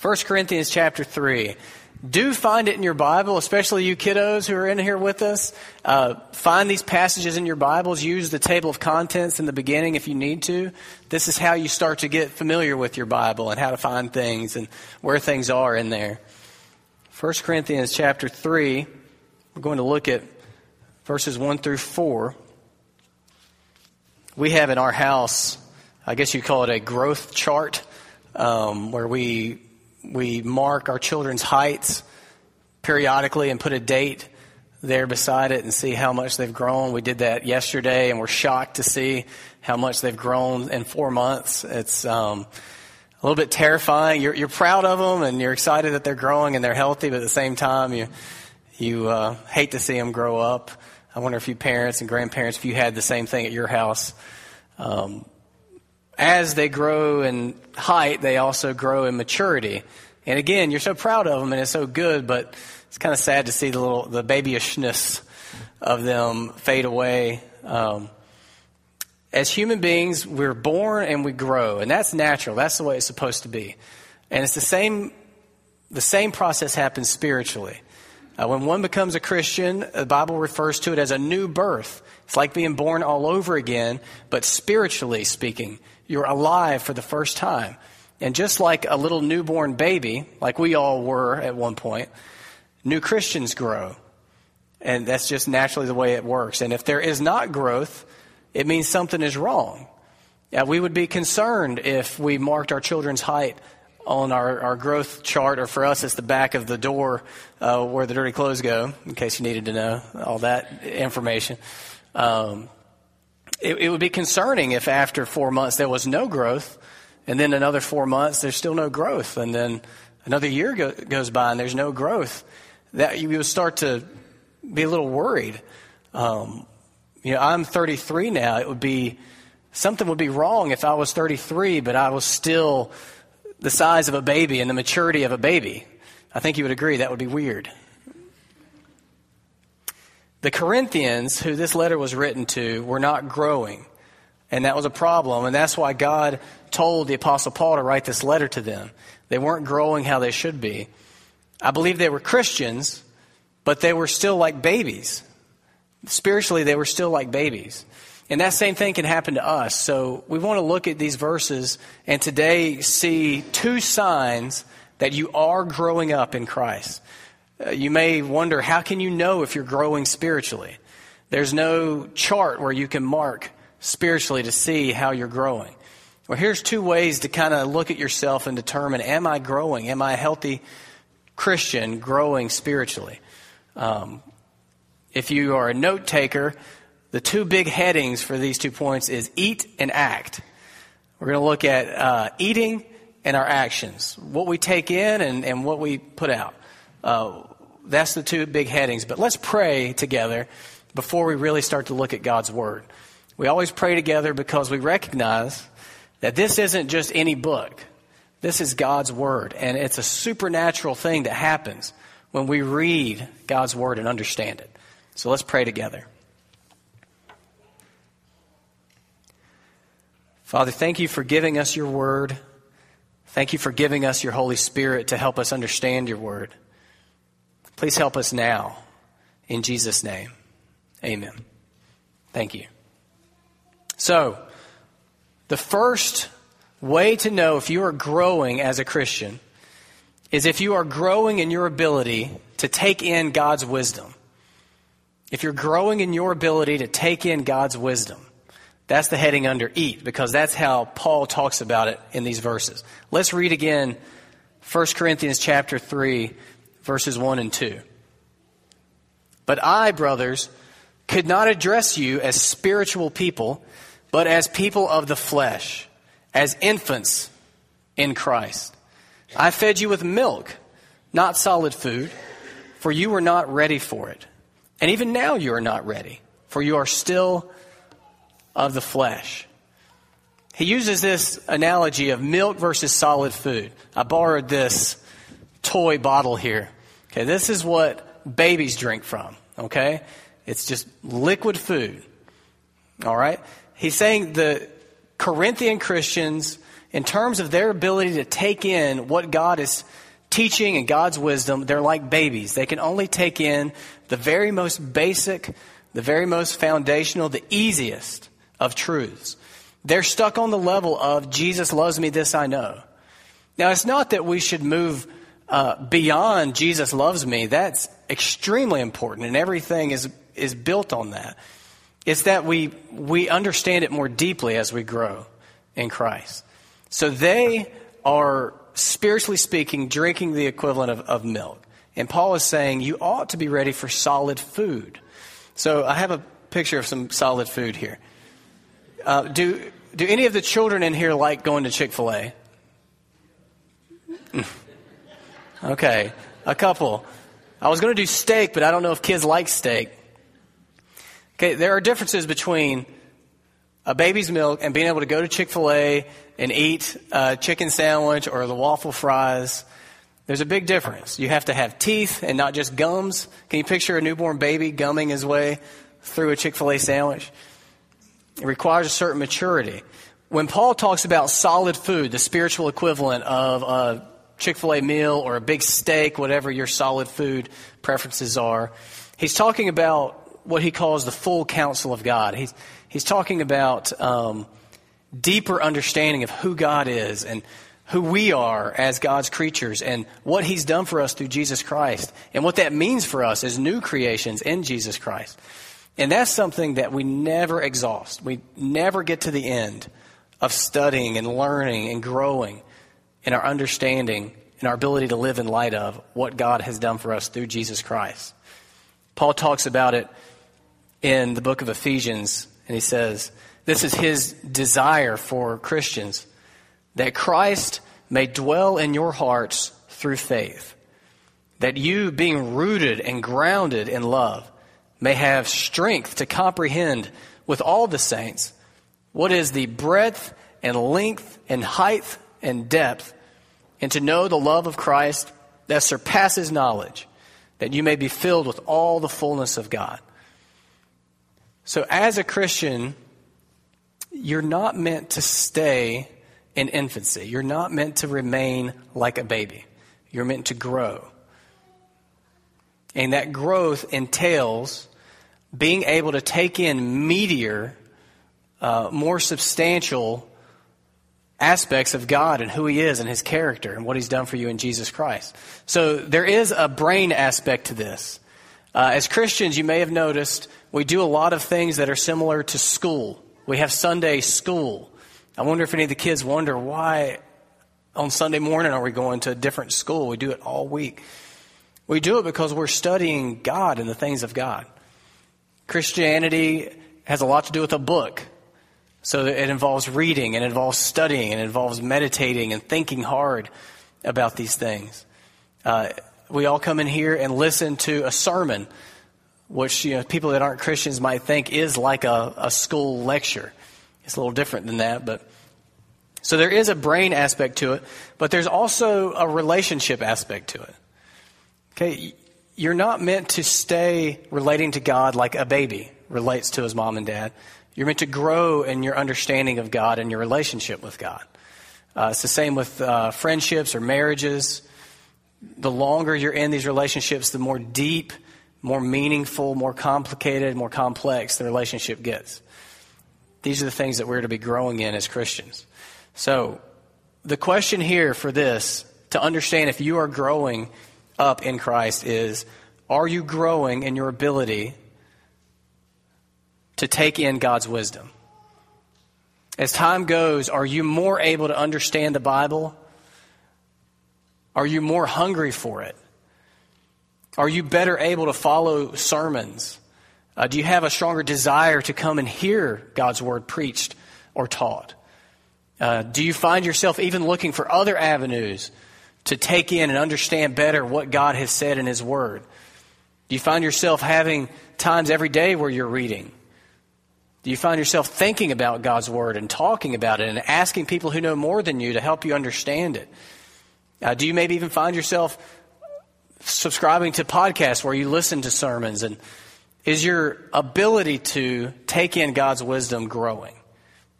1 Corinthians chapter 3. Do find it in your Bible, especially you kiddos who are in here with us. Uh, find these passages in your Bibles. Use the table of contents in the beginning if you need to. This is how you start to get familiar with your Bible and how to find things and where things are in there. 1 Corinthians chapter 3, we're going to look at verses 1 through 4. We have in our house, I guess you call it a growth chart, um, where we we mark our children's heights periodically and put a date there beside it and see how much they've grown. We did that yesterday and we're shocked to see how much they've grown in four months. It's um, a little bit terrifying. You're, you're proud of them and you're excited that they're growing and they're healthy, but at the same time, you, you uh, hate to see them grow up. I wonder if you parents and grandparents, if you had the same thing at your house. Um, as they grow in height, they also grow in maturity. And again, you're so proud of them and it's so good, but it's kind of sad to see the little, the babyishness of them fade away. Um, as human beings, we're born and we grow, and that's natural. That's the way it's supposed to be. And it's the same, the same process happens spiritually. Uh, when one becomes a Christian, the Bible refers to it as a new birth. It's like being born all over again, but spiritually speaking, you're alive for the first time. And just like a little newborn baby, like we all were at one point, new Christians grow. And that's just naturally the way it works. And if there is not growth, it means something is wrong. We would be concerned if we marked our children's height on our, our growth chart, or for us, it's the back of the door uh, where the dirty clothes go, in case you needed to know all that information. Um, it, it would be concerning if after four months there was no growth, and then another four months there's still no growth, and then another year go, goes by and there's no growth. That you would start to be a little worried. Um, you know, I'm 33 now. It would be something would be wrong if I was 33, but I was still the size of a baby and the maturity of a baby. I think you would agree that would be weird. The Corinthians, who this letter was written to, were not growing. And that was a problem. And that's why God told the Apostle Paul to write this letter to them. They weren't growing how they should be. I believe they were Christians, but they were still like babies. Spiritually, they were still like babies. And that same thing can happen to us. So we want to look at these verses and today see two signs that you are growing up in Christ. Uh, you may wonder, how can you know if you're growing spiritually? There's no chart where you can mark spiritually to see how you're growing. Well, here's two ways to kind of look at yourself and determine, am I growing? Am I a healthy Christian growing spiritually? Um, if you are a note taker, the two big headings for these two points is eat and act. We're going to look at uh, eating and our actions, what we take in and, and what we put out. Uh, that's the two big headings. But let's pray together before we really start to look at God's Word. We always pray together because we recognize that this isn't just any book. This is God's Word, and it's a supernatural thing that happens when we read God's Word and understand it. So let's pray together. Father, thank you for giving us your Word. Thank you for giving us your Holy Spirit to help us understand your Word. Please help us now. In Jesus' name, amen. Thank you. So, the first way to know if you are growing as a Christian is if you are growing in your ability to take in God's wisdom. If you're growing in your ability to take in God's wisdom, that's the heading under eat because that's how Paul talks about it in these verses. Let's read again 1 Corinthians chapter 3 verses 1 and 2. But I, brothers, could not address you as spiritual people, but as people of the flesh, as infants in Christ. I fed you with milk, not solid food, for you were not ready for it. And even now you are not ready, for you are still of the flesh. He uses this analogy of milk versus solid food. I borrowed this toy bottle here. Okay, this is what babies drink from. Okay, it's just liquid food. All right, he's saying the Corinthian Christians in terms of their ability to take in what God is teaching and God's wisdom, they're like babies. They can only take in the very most basic, the very most foundational, the easiest of truths. They're stuck on the level of Jesus loves me, this I know. Now, it's not that we should move uh, beyond Jesus loves me. That's extremely important, and everything is, is built on that. It's that we, we understand it more deeply as we grow in Christ. So they are, spiritually speaking, drinking the equivalent of, of milk. And Paul is saying you ought to be ready for solid food. So I have a picture of some solid food here. Uh, do, do any of the children in here like going to Chick fil A? okay, a couple. I was going to do steak, but I don't know if kids like steak. Okay, there are differences between a baby's milk and being able to go to Chick fil A and eat a chicken sandwich or the waffle fries. There's a big difference. You have to have teeth and not just gums. Can you picture a newborn baby gumming his way through a Chick fil A sandwich? It requires a certain maturity. When Paul talks about solid food, the spiritual equivalent of a Chick fil A meal or a big steak, whatever your solid food preferences are, he's talking about what he calls the full counsel of God. He's, he's talking about um, deeper understanding of who God is and who we are as God's creatures and what he's done for us through Jesus Christ and what that means for us as new creations in Jesus Christ. And that's something that we never exhaust. We never get to the end of studying and learning and growing in our understanding and our ability to live in light of what God has done for us through Jesus Christ. Paul talks about it in the book of Ephesians, and he says, This is his desire for Christians that Christ may dwell in your hearts through faith, that you, being rooted and grounded in love, may have strength to comprehend with all the saints what is the breadth and length and height and depth, and to know the love of Christ that surpasses knowledge, that you may be filled with all the fullness of God. So, as a Christian, you're not meant to stay in infancy. You're not meant to remain like a baby. You're meant to grow. And that growth entails being able to take in meatier, uh, more substantial aspects of God and who He is and His character and what He's done for you in Jesus Christ. So there is a brain aspect to this. Uh, as Christians, you may have noticed we do a lot of things that are similar to school. We have Sunday school. I wonder if any of the kids wonder why on Sunday morning are we going to a different school? We do it all week. We do it because we're studying God and the things of God. Christianity has a lot to do with a book. So it involves reading and it involves studying and it involves meditating and thinking hard about these things. Uh, we all come in here and listen to a sermon, which you know people that aren't Christians might think is like a, a school lecture. It's a little different than that, but so there is a brain aspect to it, but there's also a relationship aspect to it. Okay, you're not meant to stay relating to God like a baby relates to his mom and dad. You're meant to grow in your understanding of God and your relationship with God. Uh, it's the same with uh, friendships or marriages. The longer you're in these relationships, the more deep, more meaningful, more complicated, more complex the relationship gets. These are the things that we're to be growing in as Christians. So, the question here for this, to understand if you are growing up in Christ, is are you growing in your ability to take in God's wisdom. As time goes, are you more able to understand the Bible? Are you more hungry for it? Are you better able to follow sermons? Uh, do you have a stronger desire to come and hear God's word preached or taught? Uh, do you find yourself even looking for other avenues to take in and understand better what God has said in His Word? Do you find yourself having times every day where you're reading? Do you find yourself thinking about God's Word and talking about it and asking people who know more than you to help you understand it? Uh, do you maybe even find yourself subscribing to podcasts where you listen to sermons? And is your ability to take in God's wisdom growing?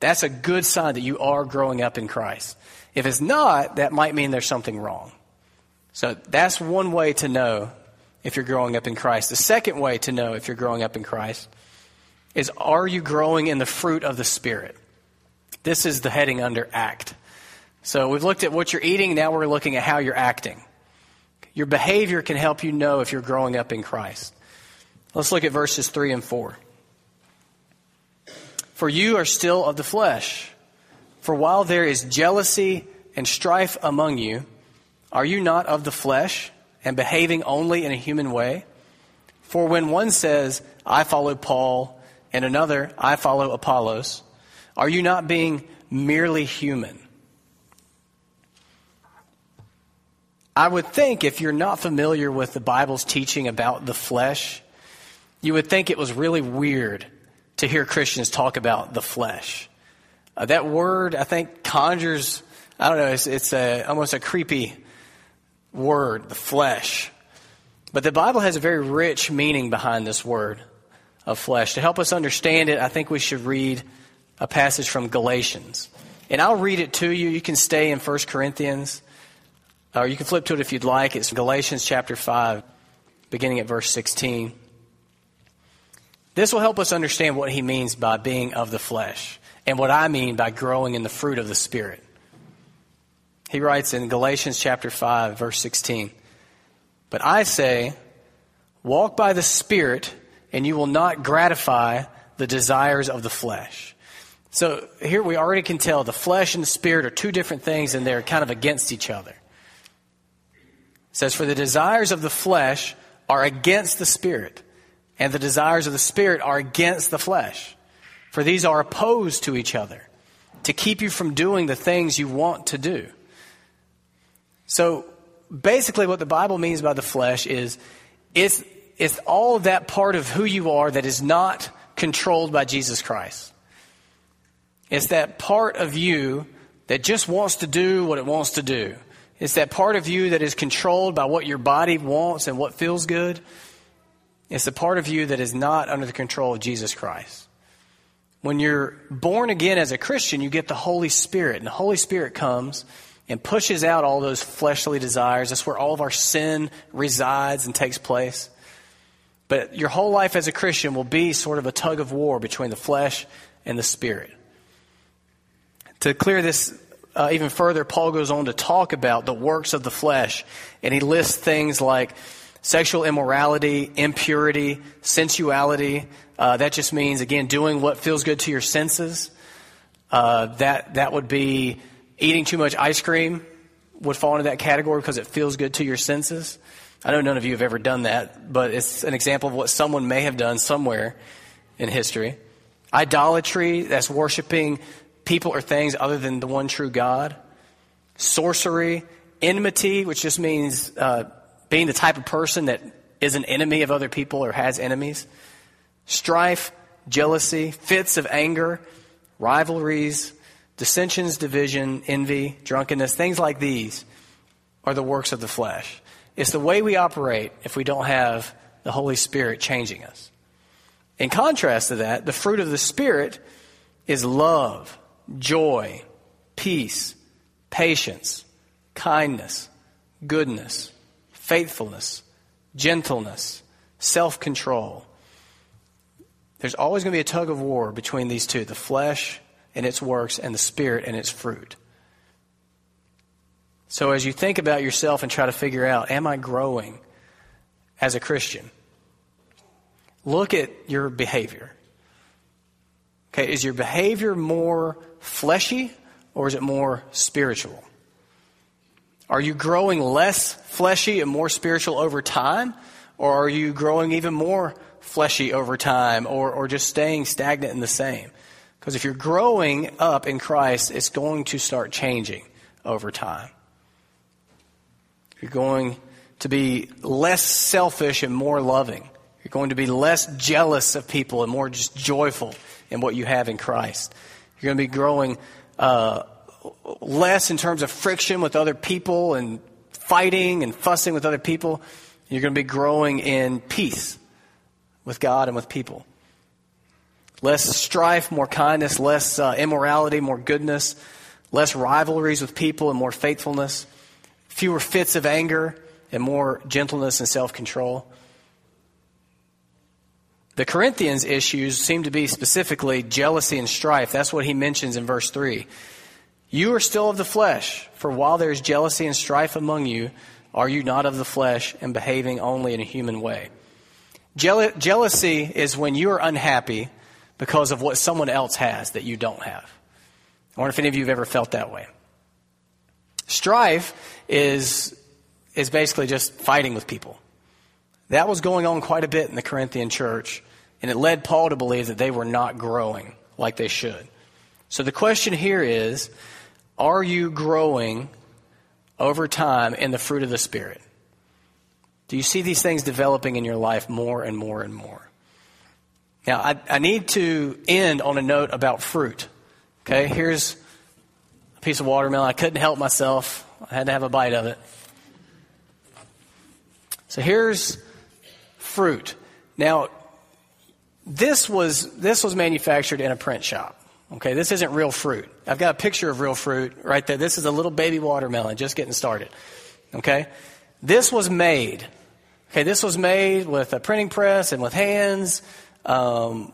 That's a good sign that you are growing up in Christ. If it's not, that might mean there's something wrong. So that's one way to know if you're growing up in Christ. The second way to know if you're growing up in Christ is are you growing in the fruit of the Spirit? This is the heading under act. So we've looked at what you're eating, now we're looking at how you're acting. Your behavior can help you know if you're growing up in Christ. Let's look at verses 3 and 4. For you are still of the flesh. For while there is jealousy and strife among you, are you not of the flesh and behaving only in a human way? For when one says, I follow Paul, and another, I follow Apollos, are you not being merely human? I would think if you're not familiar with the Bible's teaching about the flesh, you would think it was really weird to hear Christians talk about the flesh. Uh, that word, I think, conjures, I don't know, it's, it's a, almost a creepy word, the flesh. But the Bible has a very rich meaning behind this word of flesh. To help us understand it, I think we should read a passage from Galatians. And I'll read it to you. You can stay in 1 Corinthians, or you can flip to it if you'd like. It's Galatians chapter 5, beginning at verse 16. This will help us understand what he means by being of the flesh and what I mean by growing in the fruit of the Spirit. He writes in Galatians chapter 5, verse 16, But I say, walk by the Spirit, and you will not gratify the desires of the flesh. So here we already can tell the flesh and the spirit are two different things and they're kind of against each other. It says, For the desires of the flesh are against the spirit, and the desires of the Spirit are against the flesh. For these are opposed to each other to keep you from doing the things you want to do. So basically, what the Bible means by the flesh is it's, it's all that part of who you are that is not controlled by Jesus Christ. It's that part of you that just wants to do what it wants to do. It's that part of you that is controlled by what your body wants and what feels good. It's the part of you that is not under the control of Jesus Christ. When you're born again as a Christian, you get the Holy Spirit, and the Holy Spirit comes and pushes out all those fleshly desires. That's where all of our sin resides and takes place. But your whole life as a Christian will be sort of a tug of war between the flesh and the spirit. To clear this uh, even further, Paul goes on to talk about the works of the flesh, and he lists things like sexual immorality, impurity, sensuality. Uh, that just means, again, doing what feels good to your senses. Uh, that, that would be eating too much ice cream would fall into that category because it feels good to your senses. I know none of you have ever done that, but it's an example of what someone may have done somewhere in history. Idolatry, that's worshiping people or things other than the one true God. Sorcery, enmity, which just means uh, being the type of person that is an enemy of other people or has enemies, strife, jealousy, fits of anger, rivalries, dissensions, division, envy, drunkenness, things like these are the works of the flesh. It's the way we operate if we don't have the Holy Spirit changing us. In contrast to that, the fruit of the Spirit is love, joy, peace, patience, kindness, goodness, faithfulness, gentleness, self control. There's always going to be a tug of war between these two the flesh and its works, and the spirit and its fruit. So, as you think about yourself and try to figure out, am I growing as a Christian? Look at your behavior. Okay, is your behavior more fleshy or is it more spiritual? Are you growing less fleshy and more spiritual over time? Or are you growing even more fleshy over time or, or just staying stagnant in the same? Because if you're growing up in Christ, it's going to start changing over time. You're going to be less selfish and more loving. You're going to be less jealous of people and more just joyful in what you have in Christ. You're going to be growing uh, less in terms of friction with other people and fighting and fussing with other people. You're going to be growing in peace with God and with people. Less strife, more kindness, less uh, immorality, more goodness, less rivalries with people, and more faithfulness, fewer fits of anger, and more gentleness and self control. The Corinthians' issues seem to be specifically jealousy and strife. That's what he mentions in verse 3. You are still of the flesh, for while there is jealousy and strife among you, are you not of the flesh and behaving only in a human way? jealousy is when you are unhappy because of what someone else has that you don't have. I wonder if any of you have ever felt that way. Strife is, is basically just fighting with people. That was going on quite a bit in the Corinthian church, and it led Paul to believe that they were not growing like they should. So the question here is are you growing over time in the fruit of the Spirit? Do you see these things developing in your life more and more and more? Now, I, I need to end on a note about fruit. Okay, here's a piece of watermelon. I couldn't help myself, I had to have a bite of it. So here's fruit. Now, this was, this was manufactured in a print shop. Okay, this isn't real fruit. I've got a picture of real fruit right there. This is a little baby watermelon just getting started. Okay? This was made. Okay, this was made with a printing press and with hands. Um,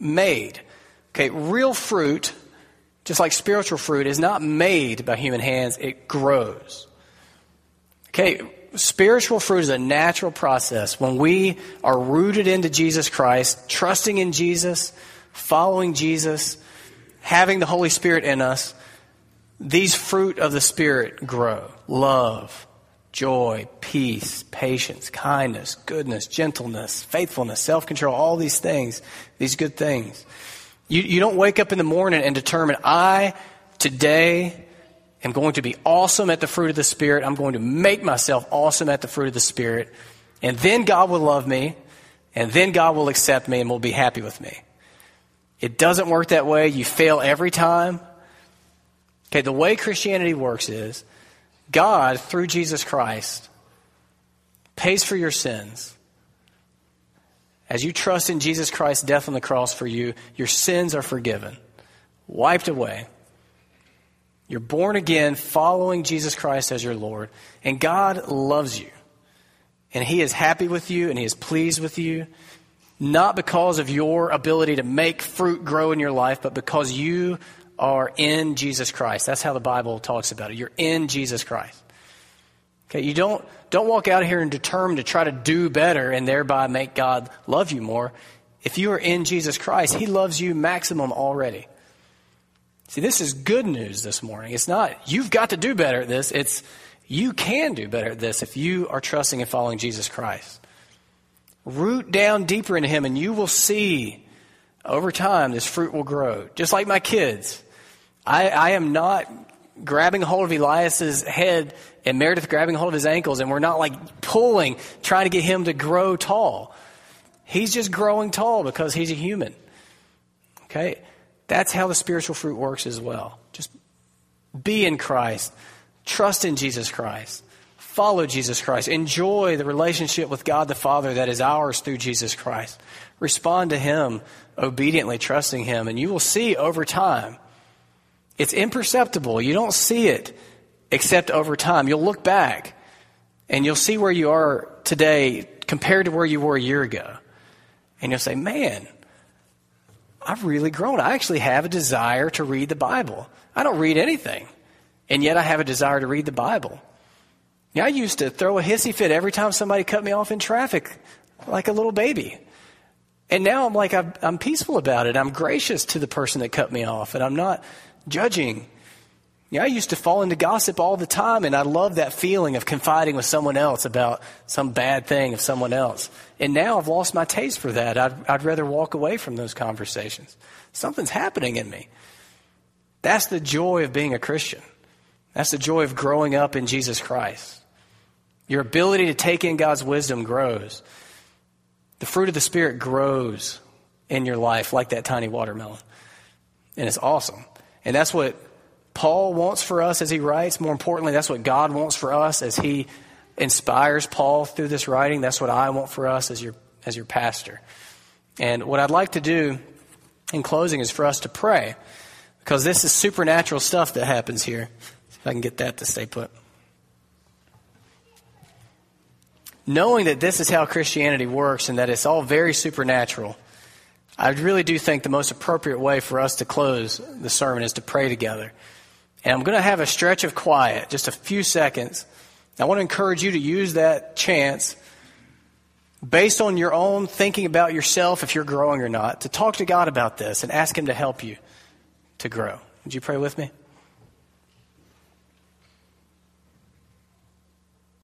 made. Okay, real fruit, just like spiritual fruit, is not made by human hands, it grows. Okay, spiritual fruit is a natural process. When we are rooted into Jesus Christ, trusting in Jesus, following Jesus, having the Holy Spirit in us, these fruit of the Spirit grow. Love, joy, peace, patience, kindness, goodness, gentleness, faithfulness, self control, all these things, these good things. You, you don't wake up in the morning and determine, I today am going to be awesome at the fruit of the Spirit. I'm going to make myself awesome at the fruit of the Spirit. And then God will love me. And then God will accept me and will be happy with me. It doesn't work that way. You fail every time. Okay, the way Christianity works is God, through Jesus Christ, pays for your sins. As you trust in Jesus Christ's death on the cross for you, your sins are forgiven, wiped away. You're born again, following Jesus Christ as your Lord, and God loves you. And He is happy with you and He is pleased with you, not because of your ability to make fruit grow in your life, but because you are in Jesus Christ. That's how the Bible talks about it. You're in Jesus Christ. Okay, you don't, don't walk out here and determine to try to do better and thereby make God love you more. If you are in Jesus Christ, He loves you maximum already. See, this is good news this morning. It's not, you've got to do better at this. It's, you can do better at this if you are trusting and following Jesus Christ. Root down deeper into Him, and you will see over time this fruit will grow. Just like my kids. I, I am not grabbing hold of Elias's head and Meredith grabbing hold of his ankles, and we're not like pulling, trying to get him to grow tall. He's just growing tall because he's a human. Okay? That's how the spiritual fruit works as well. Just be in Christ, trust in Jesus Christ, follow Jesus Christ, enjoy the relationship with God the Father that is ours through Jesus Christ. Respond to Him obediently, trusting Him, and you will see over time. It's imperceptible. You don't see it except over time. You'll look back and you'll see where you are today compared to where you were a year ago. And you'll say, man, I've really grown. I actually have a desire to read the Bible. I don't read anything, and yet I have a desire to read the Bible. Yeah, I used to throw a hissy fit every time somebody cut me off in traffic, like a little baby. And now I'm like, I'm, I'm peaceful about it. I'm gracious to the person that cut me off, and I'm not judging. Yeah, I used to fall into gossip all the time, and I love that feeling of confiding with someone else about some bad thing of someone else. And now I've lost my taste for that. I'd, I'd rather walk away from those conversations. Something's happening in me. That's the joy of being a Christian. That's the joy of growing up in Jesus Christ. Your ability to take in God's wisdom grows. The fruit of the Spirit grows in your life like that tiny watermelon. And it's awesome. And that's what Paul wants for us as he writes. More importantly, that's what God wants for us as he inspires Paul through this writing. That's what I want for us as your as your pastor. And what I'd like to do in closing is for us to pray because this is supernatural stuff that happens here. If I can get that to stay put. Knowing that this is how Christianity works and that it's all very supernatural, I really do think the most appropriate way for us to close the sermon is to pray together. And I'm going to have a stretch of quiet, just a few seconds. I want to encourage you to use that chance based on your own thinking about yourself, if you're growing or not, to talk to God about this and ask Him to help you to grow. Would you pray with me?